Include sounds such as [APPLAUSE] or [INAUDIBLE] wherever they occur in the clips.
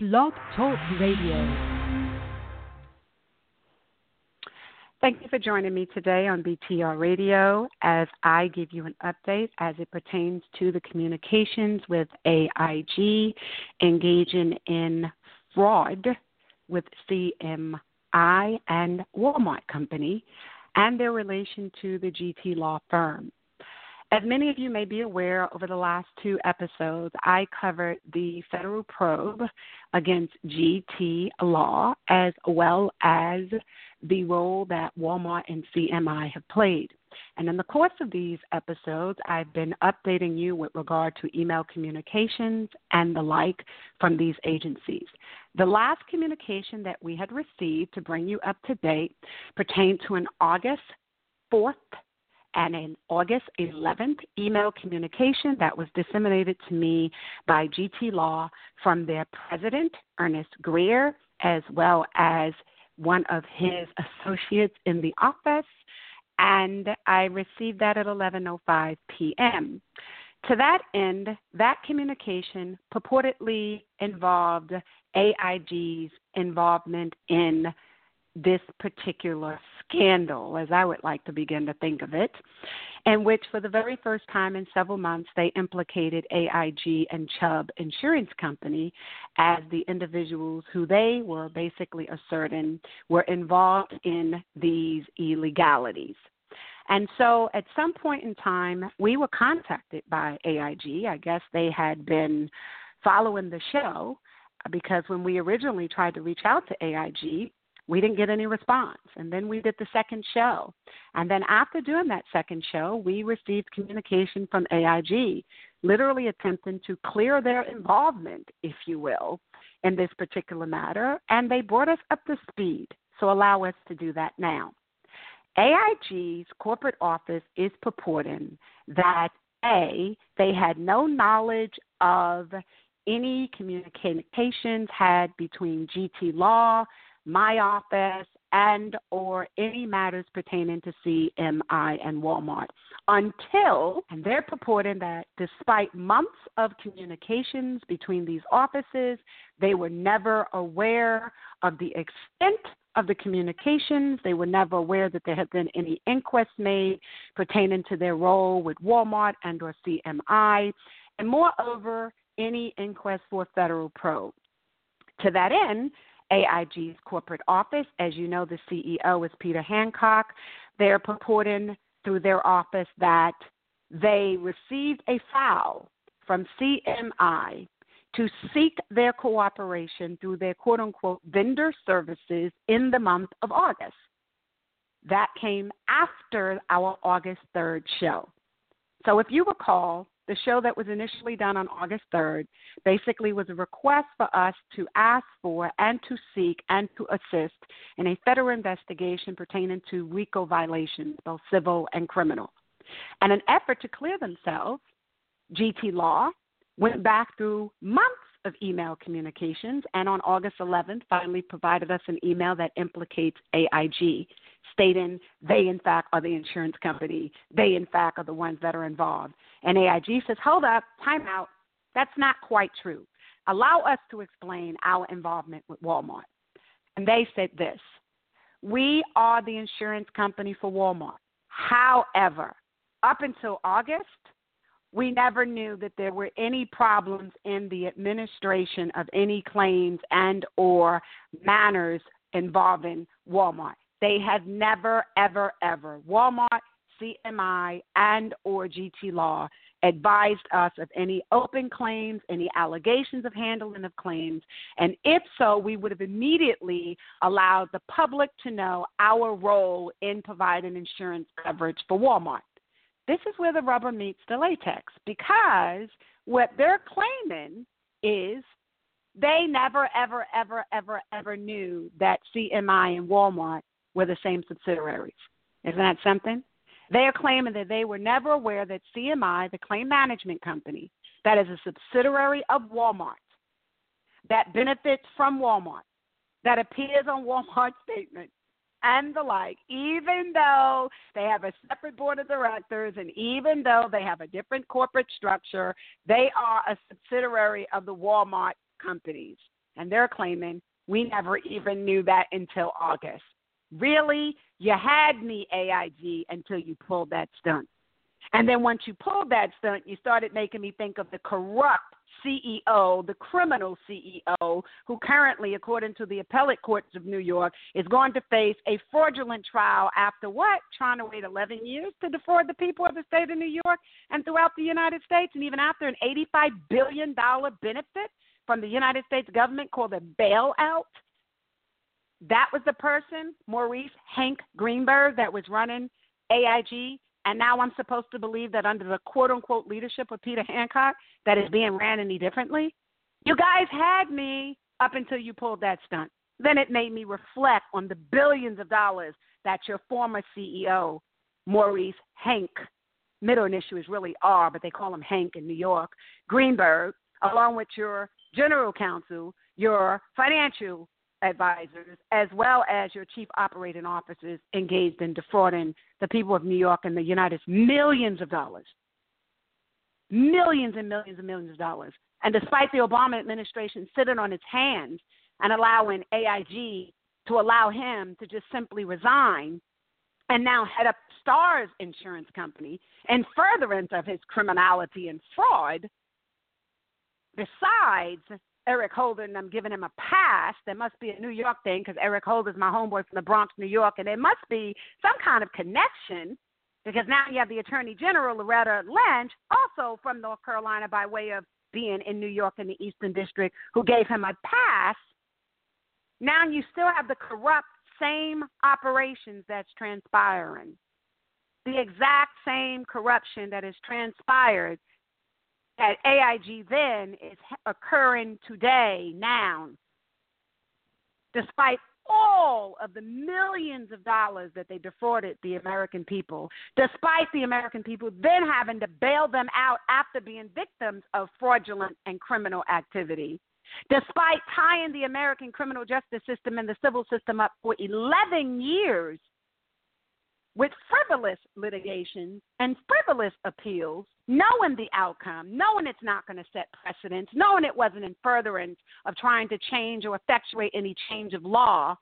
Blog Talk Radio. Thank you for joining me today on BTR Radio as I give you an update as it pertains to the communications with AIG engaging in fraud with CMI and Walmart Company and their relation to the GT Law firm. As many of you may be aware, over the last two episodes, I covered the federal probe against GT Law as well as the role that Walmart and CMI have played. And in the course of these episodes, I've been updating you with regard to email communications and the like from these agencies. The last communication that we had received to bring you up to date pertained to an August 4th and an August 11th email communication that was disseminated to me by GT Law from their president, Ernest Greer, as well as one of his associates in the office, and I received that at 11:05 p.m. To that end, that communication purportedly involved AIG's involvement in this particular scandal, as I would like to begin to think of it, in which, for the very first time in several months, they implicated AIG and Chubb Insurance Company as the individuals who they were basically asserting were involved in these illegalities. And so at some point in time, we were contacted by AIG. I guess they had been following the show because when we originally tried to reach out to AIG, we didn't get any response. And then we did the second show. And then after doing that second show, we received communication from AIG, literally attempting to clear their involvement, if you will, in this particular matter. And they brought us up to speed. So allow us to do that now. AIG's corporate office is purporting that A, they had no knowledge of any communications had between GT Law, my office, and or any matters pertaining to CMI and Walmart until and they're purporting that despite months of communications between these offices, they were never aware of the extent of the communications. They were never aware that there had been any inquest made pertaining to their role with Walmart and or CMI, and moreover, any inquest for federal probe. To that end, AIG's corporate office. As you know, the CEO is Peter Hancock. They're purporting through their office that they received a file from CMI to seek their cooperation through their quote unquote vendor services in the month of August. That came after our August 3rd show. So if you recall, the show that was initially done on August 3rd basically was a request for us to ask for and to seek and to assist in a federal investigation pertaining to RICO violations, both civil and criminal. And an effort to clear themselves, GT Law went back through months of email communications and on August 11th finally provided us an email that implicates AIG, stating they, in fact, are the insurance company. They, in fact, are the ones that are involved. And AIG says, hold up, time out. That's not quite true. Allow us to explain our involvement with Walmart. And they said this We are the insurance company for Walmart. However, up until August, we never knew that there were any problems in the administration of any claims and or manners involving Walmart. They have never ever ever Walmart, CMI and or GT Law advised us of any open claims, any allegations of handling of claims, and if so, we would have immediately allowed the public to know our role in providing insurance coverage for Walmart. This is where the rubber meets the latex because what they're claiming is they never, ever, ever, ever, ever knew that CMI and Walmart were the same subsidiaries. Isn't that something? They are claiming that they were never aware that CMI, the claim management company, that is a subsidiary of Walmart, that benefits from Walmart, that appears on Walmart [LAUGHS] statements, and the like, even though they have a separate board of directors and even though they have a different corporate structure, they are a subsidiary of the Walmart companies. and they're claiming we never even knew that until August. Really? You had me, AIG, until you pulled that stunt. And then once you pulled that stunt, you started making me think of the corrupt CEO, the criminal CEO, who currently, according to the appellate courts of New York, is going to face a fraudulent trial after what? Trying to wait 11 years to defraud the people of the state of New York and throughout the United States, and even after an $85 billion benefit from the United States government called a bailout. That was the person, Maurice Hank Greenberg, that was running AIG and now I'm supposed to believe that under the quote unquote leadership of Peter Hancock, that is being ran any differently. You guys had me up until you pulled that stunt. Then it made me reflect on the billions of dollars that your former CEO, Maurice Hank, middle initial is really R, but they call him Hank in New York, Greenberg, along with your general counsel, your financial advisors, as well as your chief operating officers engaged in defrauding the people of New York and the United States millions of dollars. Millions and millions and millions of dollars. And despite the Obama administration sitting on its hands and allowing AIG to allow him to just simply resign and now head up Starr's Insurance Company in furtherance of his criminality and fraud, besides Eric Holder and I'm giving him a pass. There must be a New York thing because Eric Holder is my homeboy from the Bronx, New York, and there must be some kind of connection because now you have the Attorney General Loretta Lynch, also from North Carolina by way of being in New York in the Eastern District, who gave him a pass. Now you still have the corrupt same operations that's transpiring. The exact same corruption that has transpired at AIG then is occurring today, now, despite all of the millions of dollars that they defrauded the American people, despite the American people then having to bail them out after being victims of fraudulent and criminal activity. Despite tying the American criminal justice system and the civil system up for 11 years with frivolous litigations and frivolous appeals, knowing the outcome, knowing it's not going to set precedents, knowing it wasn't in furtherance of trying to change or effectuate any change of law,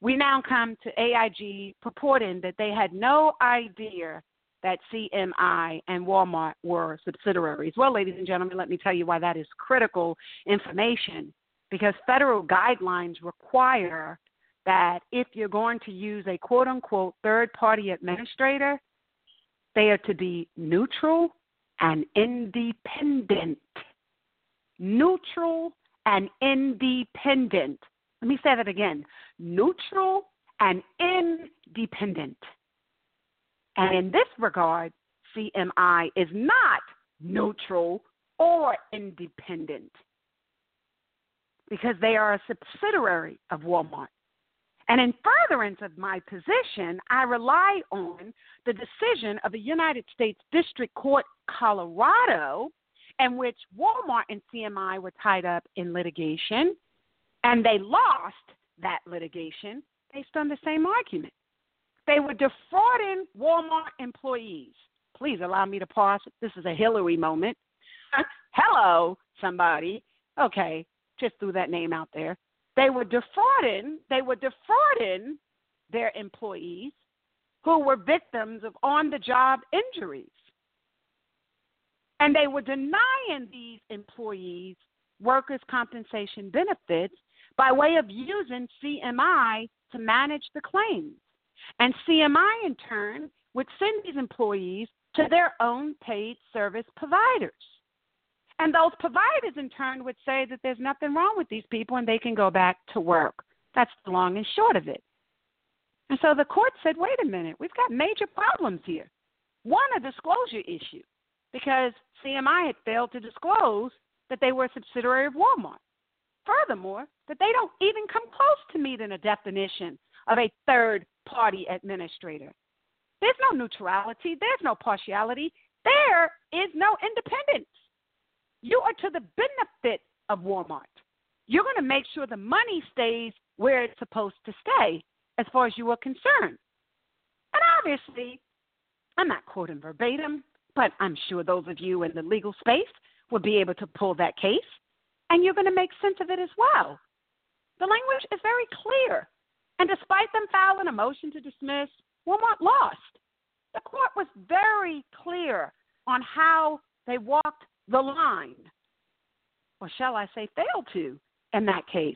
we now come to AIG purporting that they had no idea that CMI and Walmart were subsidiaries. Well, ladies and gentlemen, let me tell you why that is critical information because federal guidelines require that if you're going to use a quote unquote third party administrator, they are to be neutral and independent. Neutral and independent. Let me say that again neutral and independent. And in this regard, CMI is not neutral or independent because they are a subsidiary of Walmart. And in furtherance of my position, I rely on the decision of the United States District Court, Colorado, in which Walmart and CMI were tied up in litigation, and they lost that litigation based on the same argument. They were defrauding Walmart employees. Please allow me to pause. This is a Hillary moment. Hello, somebody. Okay, just threw that name out there. They were defrauding, they were defrauding their employees who were victims of on the job injuries. And they were denying these employees workers' compensation benefits by way of using CMI to manage the claims. And CMI, in turn, would send these employees to their own paid service providers. And those providers, in turn, would say that there's nothing wrong with these people and they can go back to work. That's the long and short of it. And so the court said, wait a minute, we've got major problems here. One, a disclosure issue, because CMI had failed to disclose that they were a subsidiary of Walmart. Furthermore, that they don't even come close to meeting a definition of a third party administrator. There's no neutrality, there's no partiality, there is no independence. You are to the benefit of Walmart. You're going to make sure the money stays where it's supposed to stay as far as you are concerned. And obviously, I'm not quoting verbatim, but I'm sure those of you in the legal space will be able to pull that case. and you're going to make sense of it as well. The language is very clear. And despite them filing a motion to dismiss, Walmart lost. The court was very clear on how they walked the line, or shall I say, failed to in that case,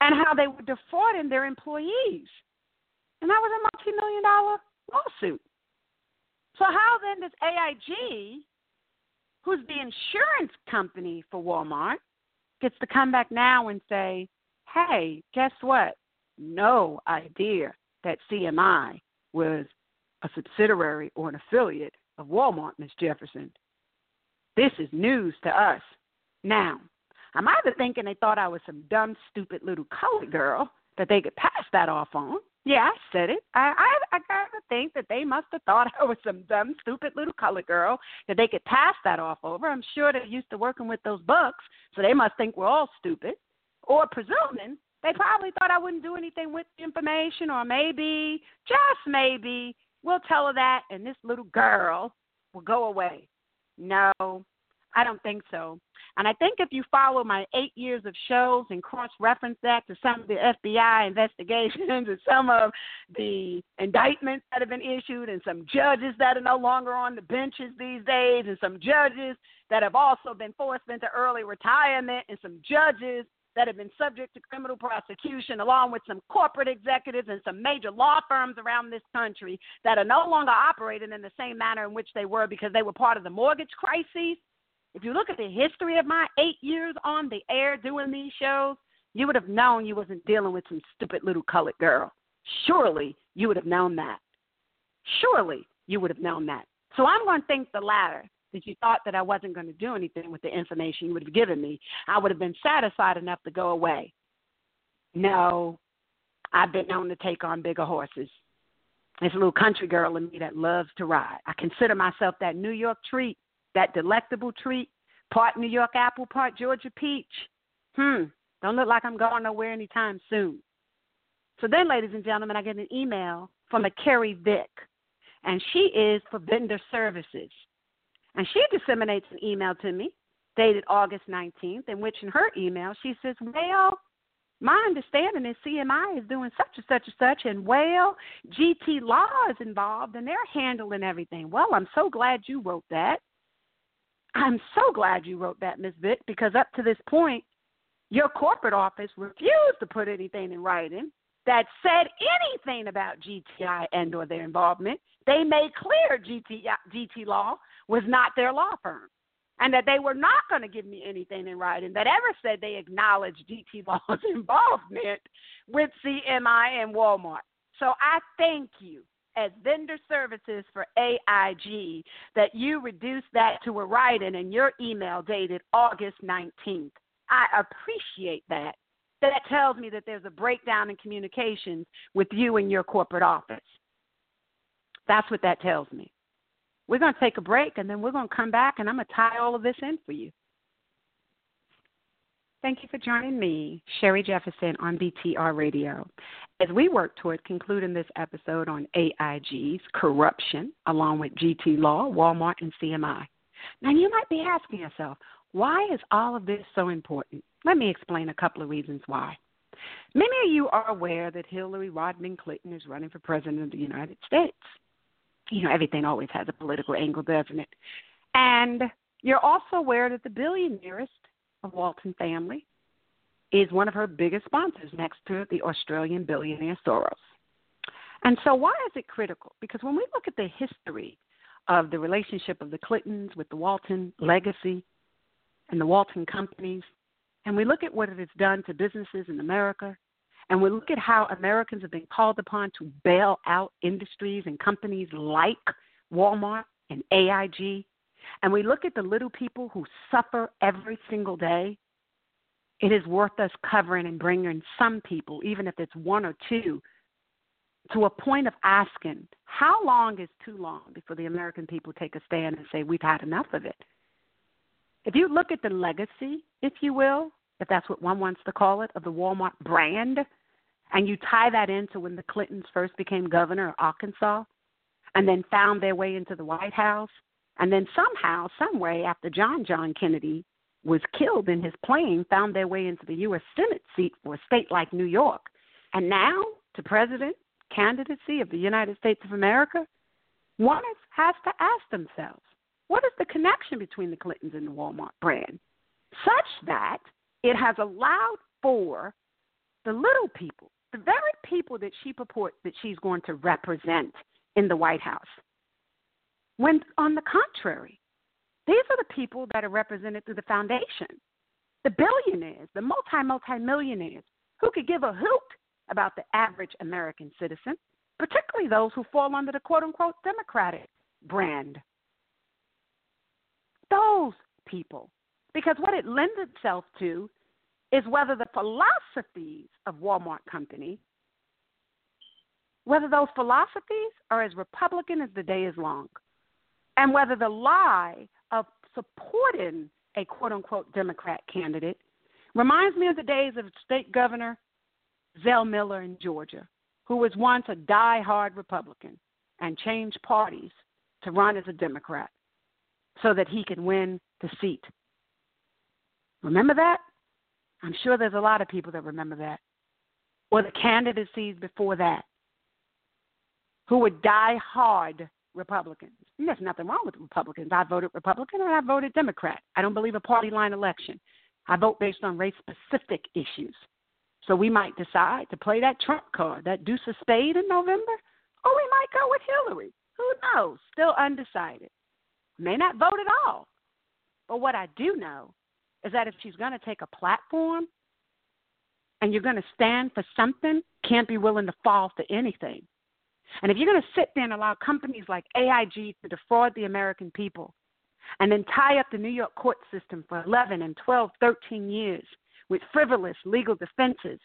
and how they were defrauding their employees. And that was a multi million dollar lawsuit. So, how then does AIG, who's the insurance company for Walmart, gets to come back now and say, hey, guess what? No idea that CMI was a subsidiary or an affiliate of Walmart, Miss Jefferson. This is news to us. Now, I'm either thinking they thought I was some dumb, stupid little colored girl that they could pass that off on. Yeah, I said it. I I, I gotta think that they must have thought [LAUGHS] I was some dumb, stupid little colored girl that they could pass that off over. I'm sure they're used to working with those bucks, so they must think we're all stupid. Or presuming they probably thought I wouldn't do anything with the information, or maybe, just maybe, we'll tell her that, and this little girl will go away. No, I don't think so. And I think if you follow my eight years of shows and cross reference that to some of the FBI investigations [LAUGHS] and some of the indictments that have been issued and some judges that are no longer on the benches these days and some judges that have also been forced into early retirement and some judges that have been subject to criminal prosecution, along with some corporate executives and some major law firms around this country that are no longer operating in the same manner in which they were because they were part of the mortgage crisis if you look at the history of my eight years on the air doing these shows, you would have known you wasn't dealing with some stupid little colored girl. Surely you would have known that. Surely you would have known that. So I'm going to think the latter, that you thought that I wasn't going to do anything with the information you would have given me. I would have been satisfied enough to go away. No, I've been known to take on bigger horses. There's a little country girl in me that loves to ride. I consider myself that New York treat that delectable treat, part New York apple, part Georgia peach. Hmm, don't look like I'm going nowhere anytime soon. So then, ladies and gentlemen, I get an email from a Carrie Vick, and she is for vendor services. And she disseminates an email to me dated August 19th, in which in her email she says, Well, my understanding is CMI is doing such and such and such, and well, GT Law is involved and they're handling everything. Well, I'm so glad you wrote that. I'm so glad you wrote that, Ms. Vick, because up to this point, your corporate office refused to put anything in writing that said anything about GTI and or their involvement. They made clear GT, GT Law was not their law firm and that they were not going to give me anything in writing that ever said they acknowledged GT Law's [LAUGHS] involvement with CMI and Walmart. So I thank you as vendor services for AIG that you reduced that to a writing in your email dated August 19th. I appreciate that. That tells me that there's a breakdown in communications with you and your corporate office. That's what that tells me. We're going to take a break and then we're going to come back and I'm going to tie all of this in for you. Thank you for joining me, Sherry Jefferson, on BTR Radio. As we work toward concluding this episode on AIG's corruption, along with GT Law, Walmart, and CMI. Now, you might be asking yourself, why is all of this so important? Let me explain a couple of reasons why. Many of you are aware that Hillary Rodham Clinton is running for president of the United States. You know, everything always has a political angle, doesn't it? And you're also aware that the billionaires of Walton family is one of her biggest sponsors next to the Australian billionaire Soros. And so, why is it critical? Because when we look at the history of the relationship of the Clintons with the Walton legacy and the Walton companies, and we look at what it has done to businesses in America, and we look at how Americans have been called upon to bail out industries and companies like Walmart and AIG, and we look at the little people who suffer every single day, it is worth us covering and bringing some people, even if it's one or two, to a point of asking, how long is too long before the American people take a stand and say, we've had enough of it? If you look at the legacy, if you will, if that's what one wants to call it, of the Walmart brand, and you tie that into when the Clintons first became governor of Arkansas and then found their way into the White House and then somehow, some way, after John John Kennedy was killed in his plane found their way into the U.S. Senate seat for a state like New York. And now to president candidacy of the United States of America, one has to ask themselves, what is the connection between the Clintons and the Walmart brand? Such that it has allowed for the little people, the very people that she purports that she's going to represent in the White House. When on the contrary, these are the people that are represented through the foundation. The billionaires, the multi multi millionaires who could give a hoot about the average American citizen, particularly those who fall under the quote unquote Democratic brand. Those people. Because what it lends itself to is whether the philosophies of Walmart Company, whether those philosophies are as Republican as the day is long, and whether the lie of supporting a quote unquote Democrat candidate reminds me of the days of State Governor Zell Miller in Georgia, who was once a die-hard Republican and changed parties to run as a Democrat so that he could win the seat. Remember that? I'm sure there's a lot of people that remember that. Or the candidacies before that who were die-hard Republicans. And there's nothing wrong with Republicans. I voted Republican and I voted Democrat. I don't believe a party line election. I vote based on race specific issues. So we might decide to play that trump card, that deuce of spade in November, or we might go with Hillary. Who knows? Still undecided. May not vote at all. But what I do know is that if she's going to take a platform and you're going to stand for something, can't be willing to fall for anything. And if you're going to sit there and allow companies like AIG to defraud the American people and then tie up the New York court system for 11 and 12, 13 years with frivolous legal defenses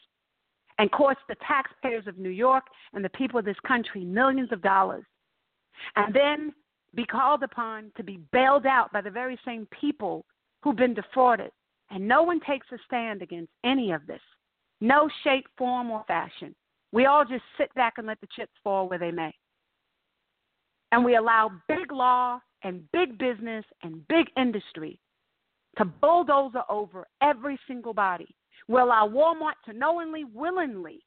and cost the taxpayers of New York and the people of this country millions of dollars, and then be called upon to be bailed out by the very same people who've been defrauded. And no one takes a stand against any of this. No shape, form, or fashion. We all just sit back and let the chips fall where they may. And we allow big law and big business and big industry to bulldoze over every single body. We allow Walmart to knowingly, willingly,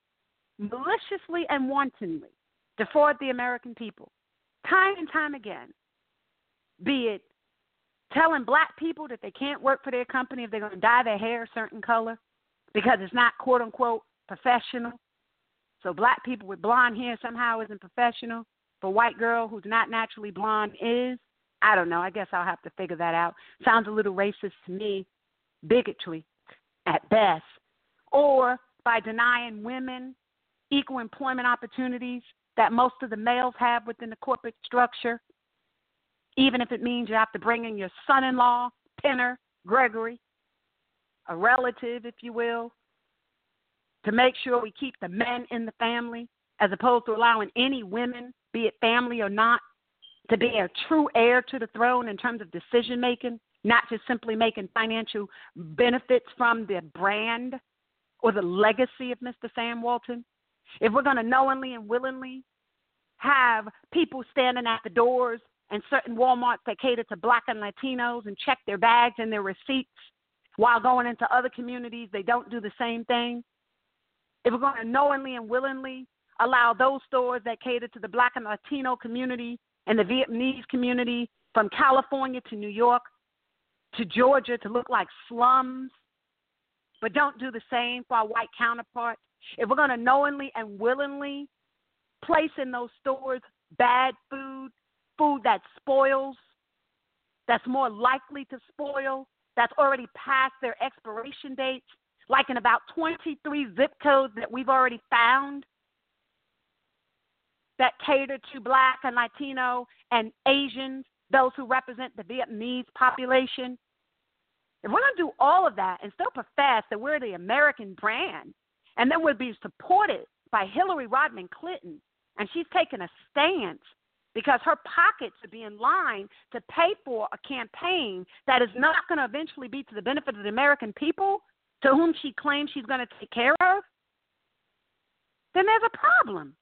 maliciously, and wantonly defraud the American people time and time again. Be it telling black people that they can't work for their company if they're going to dye their hair a certain color because it's not quote unquote professional. So black people with blonde hair somehow isn't professional, but white girl who's not naturally blonde is. I don't know. I guess I'll have to figure that out. Sounds a little racist to me, bigotry at best. Or by denying women equal employment opportunities that most of the males have within the corporate structure, even if it means you have to bring in your son in law, Penner, Gregory, a relative, if you will, to make sure we keep the men in the family as opposed to allowing any women, be it family or not, to be a true heir to the throne in terms of decision making, not just simply making financial benefits from the brand or the legacy of Mr. Sam Walton. If we're going to knowingly and willingly have people standing at the doors and certain Walmarts that cater to black and Latinos and check their bags and their receipts while going into other communities, they don't do the same thing. If we're going to knowingly and willingly allow those stores that cater to the black and Latino community and the Vietnamese community from California to New York to Georgia to look like slums, but don't do the same for our white counterparts, if we're going to knowingly and willingly place in those stores bad food, food that spoils, that's more likely to spoil, that's already past their expiration dates, like in about 23 zip codes that we've already found that cater to black and Latino and Asians, those who represent the Vietnamese population. If we're going to do all of that and still profess that we're the American brand, and then we'll be supported by Hillary Rodham Clinton, and she's taken a stance because her pockets are being lined to pay for a campaign that is not going to eventually be to the benefit of the American people, to whom she claims she's going to take care of, then there's a problem.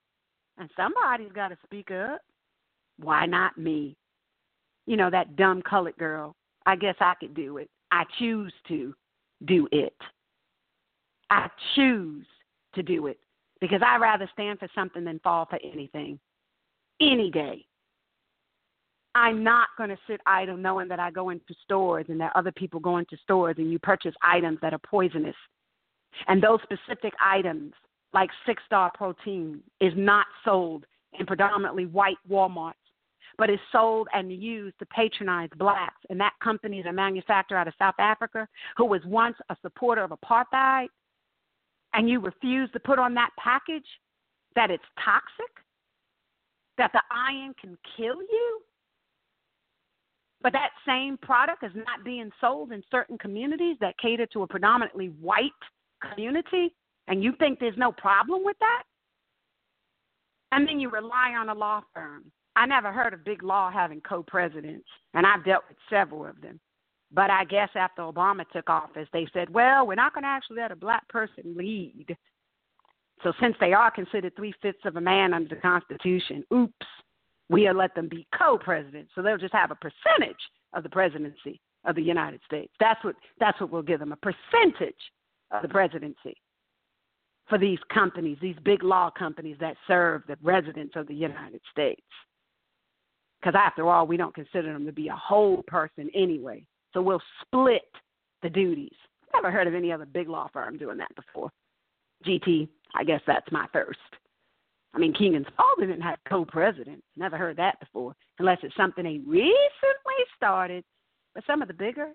And somebody's got to speak up. Why not me? You know, that dumb colored girl. I guess I could do it. I choose to do it. I choose to do it because I'd rather stand for something than fall for anything. Any day. I'm not going to sit idle knowing that I go into stores and that other people go into stores and you purchase items that are poisonous. And those specific items, like six star protein, is not sold in predominantly white Walmarts, but is sold and used to patronize blacks. And that company is a manufacturer out of South Africa who was once a supporter of apartheid. And you refuse to put on that package that it's toxic, that the iron can kill you. But that same product is not being sold in certain communities that cater to a predominantly white community, and you think there's no problem with that? And then you rely on a law firm. I never heard of big law having co presidents, and I've dealt with several of them. But I guess after Obama took office, they said, well, we're not going to actually let a black person lead. So since they are considered three fifths of a man under the Constitution, oops, we'll let them be co presidents. So they'll just have a percentage of the presidency of the United States. That's what that's what we'll give them, a percentage of the presidency for these companies, these big law companies that serve the residents of the United States. Because after all, we don't consider them to be a whole person anyway. So we'll split the duties. Never heard of any other big law firm doing that before. GT, I guess that's my first. I mean, King and Spalding didn't have co-presidents. Never heard that before, unless it's something they recently started. But some of the bigger,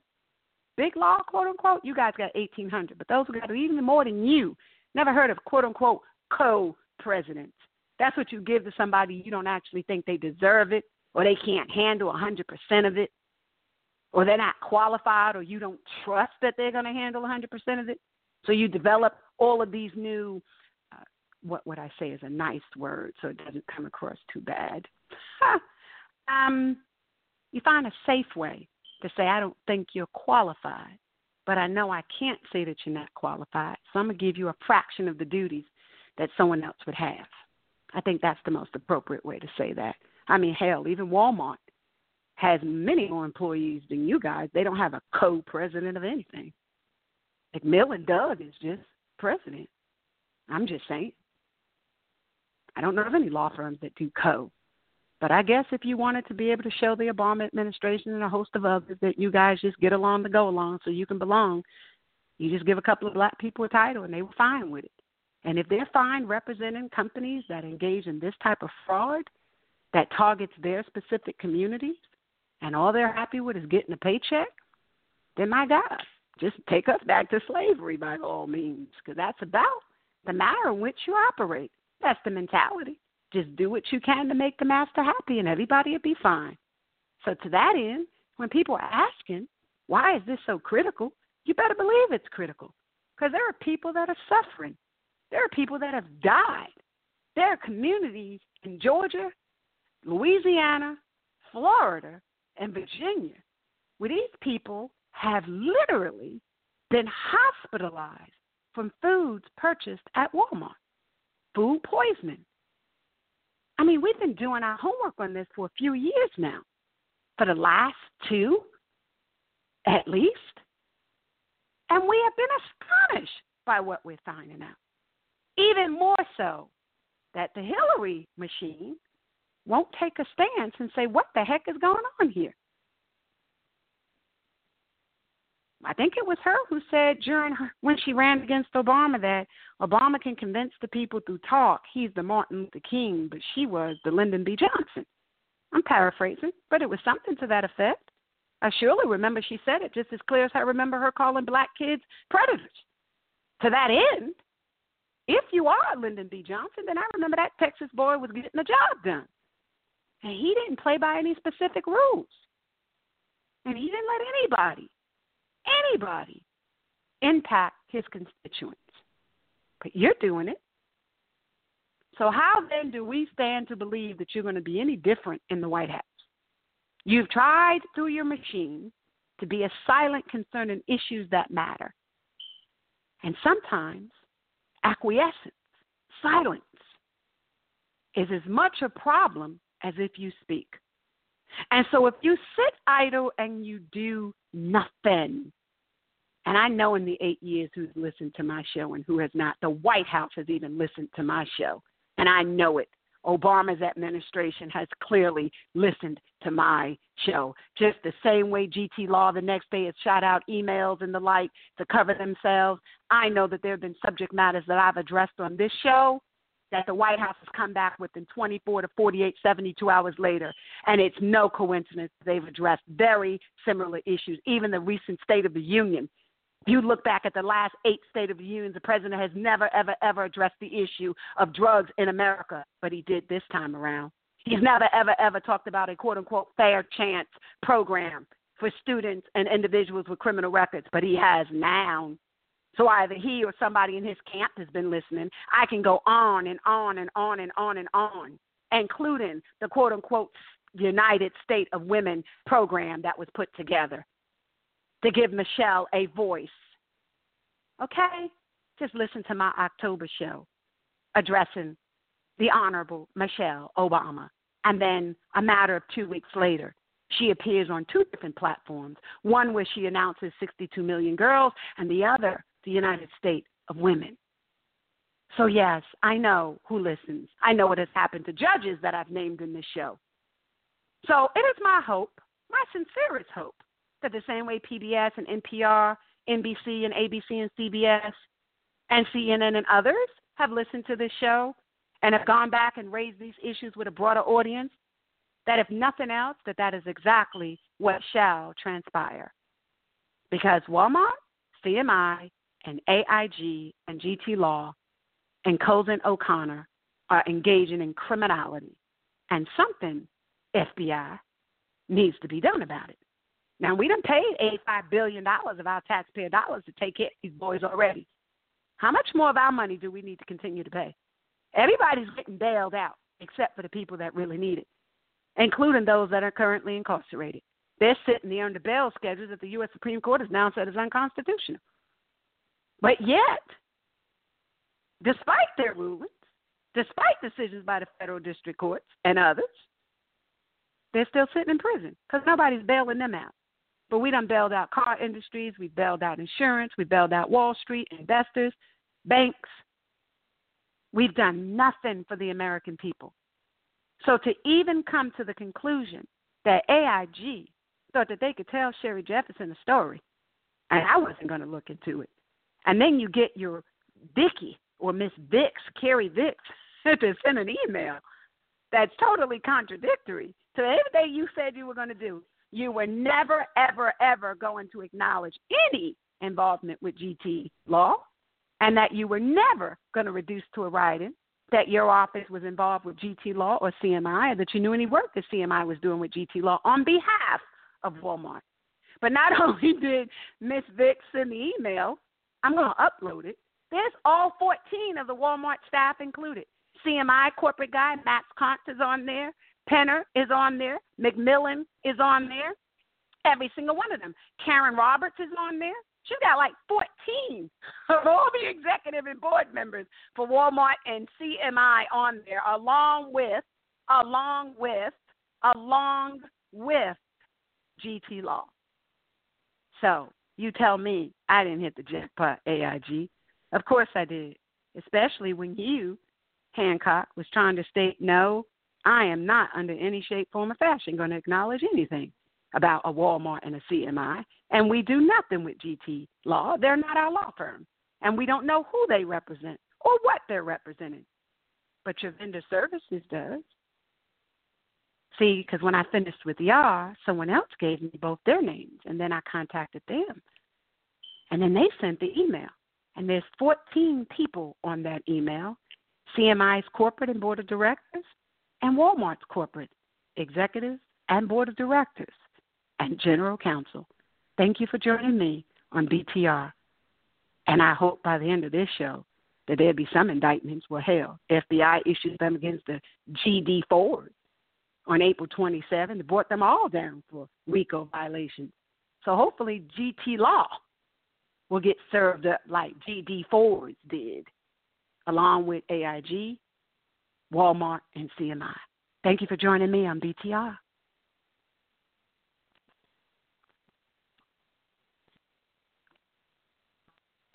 big law, quote unquote, you guys got 1,800. But those who got even more than you, never heard of quote unquote co-presidents. That's what you give to somebody you don't actually think they deserve it, or they can't handle 100% of it, or they're not qualified, or you don't trust that they're going to handle 100% of it. So you develop all of these new uh, what would I say is a nice word so it doesn't come across too bad. um, you find a safe way to say, I don't think you're qualified, but I know I can't say that you're not qualified. So I'm going to give you a fraction of the duties that someone else would have. I think that's the most appropriate way to say that. I mean, hell, even Walmart has many more employees than you guys. They don't have a co president of anything. McMillon Doug is just president. I'm just saying. I don't know of any law firms that do co. But I guess if you wanted to be able to show the Obama administration and a host of others that you guys just get along to go along so you can belong, you just give a couple of black people a title and they were fine with it. And if they're fine representing companies that engage in this type of fraud that targets their specific communities and all they're happy with is getting a paycheck, then my God, just take us back to slavery by all means, because that's about the manner in which you operate. That's the mentality. Just do what you can to make the master happy, and everybody will be fine. So, to that end, when people are asking, why is this so critical? You better believe it's critical because there are people that are suffering. There are people that have died. There are communities in Georgia, Louisiana, Florida, and Virginia where these people have literally been hospitalized from foods purchased at Walmart food poisoning. I mean, we've been doing our homework on this for a few years now, for the last two at least. And we have been astonished by what we're finding out. Even more so that the Hillary machine won't take a stance and say, what the heck is going on here? I think it was her who said during her, when she ran against Obama that Obama can convince the people through talk he's the Martin Luther King, but she was the Lyndon B. Johnson. I'm paraphrasing, but it was something to that effect. I surely remember she said it just as clear as I remember her calling black kids predators. To that end, if you are Lyndon B. Johnson, then I remember that Texas boy was getting the job done. And he didn't play by any specific rules. And he didn't let anybody anybody impact his constituents. But you're doing it. So, how then do we stand to believe that you're going to be any different in the White House? You've tried through your machine to be a silent concerning issues that matter. And sometimes acquiescence, silence, is as much a problem as if you speak. And so if you sit idle and you do nothing, And I know in the eight years who's listened to my show and who has not. The White House has even listened to my show. And I know it. Obama's administration has clearly listened to my show. Just the same way GT Law the next day has shot out emails and the like to cover themselves. I know that there have been subject matters that I've addressed on this show that the White House has come back within 24 to 48, 72 hours later. And it's no coincidence they've addressed very similar issues. Even the recent State of the Union if you look back at the last eight State of the Unions, the president has never, ever, ever addressed the issue of drugs in America, but he did this time around. He's never, ever, ever talked about a quote unquote fair chance program for students and individuals with criminal records, but he has now. So either he or somebody in his camp has been listening. I can go on and on and on and on and on, including the quote unquote United State of Women program that was put together to give Michelle a voice. Okay? Just listen to my October show addressing the Honorable Michelle Obama. And then a matter of two weeks later, she appears on two different platforms one where she announces 62 million girls, and the other, the United States of Women. So, yes, I know who listens. I know what has happened to judges that I've named in this show. So, it is my hope, my sincerest hope, that the same way PBS and NPR, NBC and ABC and CBS and CNN and others have listened to this show and have gone back and raised these issues with a broader audience, that if nothing else, that that is exactly what shall transpire. Because Walmart, CMI, and AIG and GT Law and Cozen O'Connor are engaging in criminality, and something, FBI, needs to be done about it. Now we done paid eighty-five billion dollars of our taxpayer dollars to take care of these boys already. How much more of our money do we need to continue to pay? Everybody's getting bailed out except for the people that really need it, including those that are currently incarcerated. They're sitting there under bail schedules that the U.S. Supreme Court has now said is unconstitutional. But yet, despite their rulings, despite decisions by the federal district courts and others, they're still sitting in prison because nobody's bailing them out. But we done bailed out car industries, we bailed out insurance, we bailed out Wall Street, investors, banks. We've done nothing for the American people. So to even come to the conclusion that AIG thought that they could tell Sherry Jefferson a story, and I wasn't going to look into it. And then you get your Vicky or Miss Vicks, Carrie Vicks, [LAUGHS] to send an email that's totally contradictory to everything you said you were going to do you were never, ever, ever going to acknowledge any involvement with GT law, and that you were never going to reduce to a writing that your office was involved with GT law or CMI, or that you knew any work that CMI was doing with GT law on behalf of Walmart. But not [LAUGHS] only did Miss Vick send the email, I'm going to upload it. There's all 14 of the Walmart staff included. CMI corporate guy, Max Koonce is on there. Penner is on there. McMillon is on there. Every single one of them. Karen Roberts is on there. She got like 14 of all the executive and board members for Walmart and CMI on there, along with, along with, along with GT Law. So you tell me I didn't hit the jackpot, AIG. Of course I did, especially when you, Hancock, was trying to state no, I am not, under any shape, form, or fashion, going to acknowledge anything about a Walmart and a CMI. And we do nothing with GT Law. They're not our law firm. And we don't know who they represent or what they're representing. But your vendor services does. See, because when I finished with y'all, someone else gave me both their names, and then I contacted them. And then they sent the email. And there's 14 people on that email CMI's corporate and board of directors, and Walmart's corporate executives and board of directors and general counsel. Thank you for joining me on BTR. And I hope by the end of this show that there'll be some indictments. Well, hell, FBI issued them against the GD Ford on April 27th They brought them all down for RICO violations. So hopefully GT Law will get served up like GD Fords did, along with AIG Walmart, and CMI. Thank you for joining me on BTR.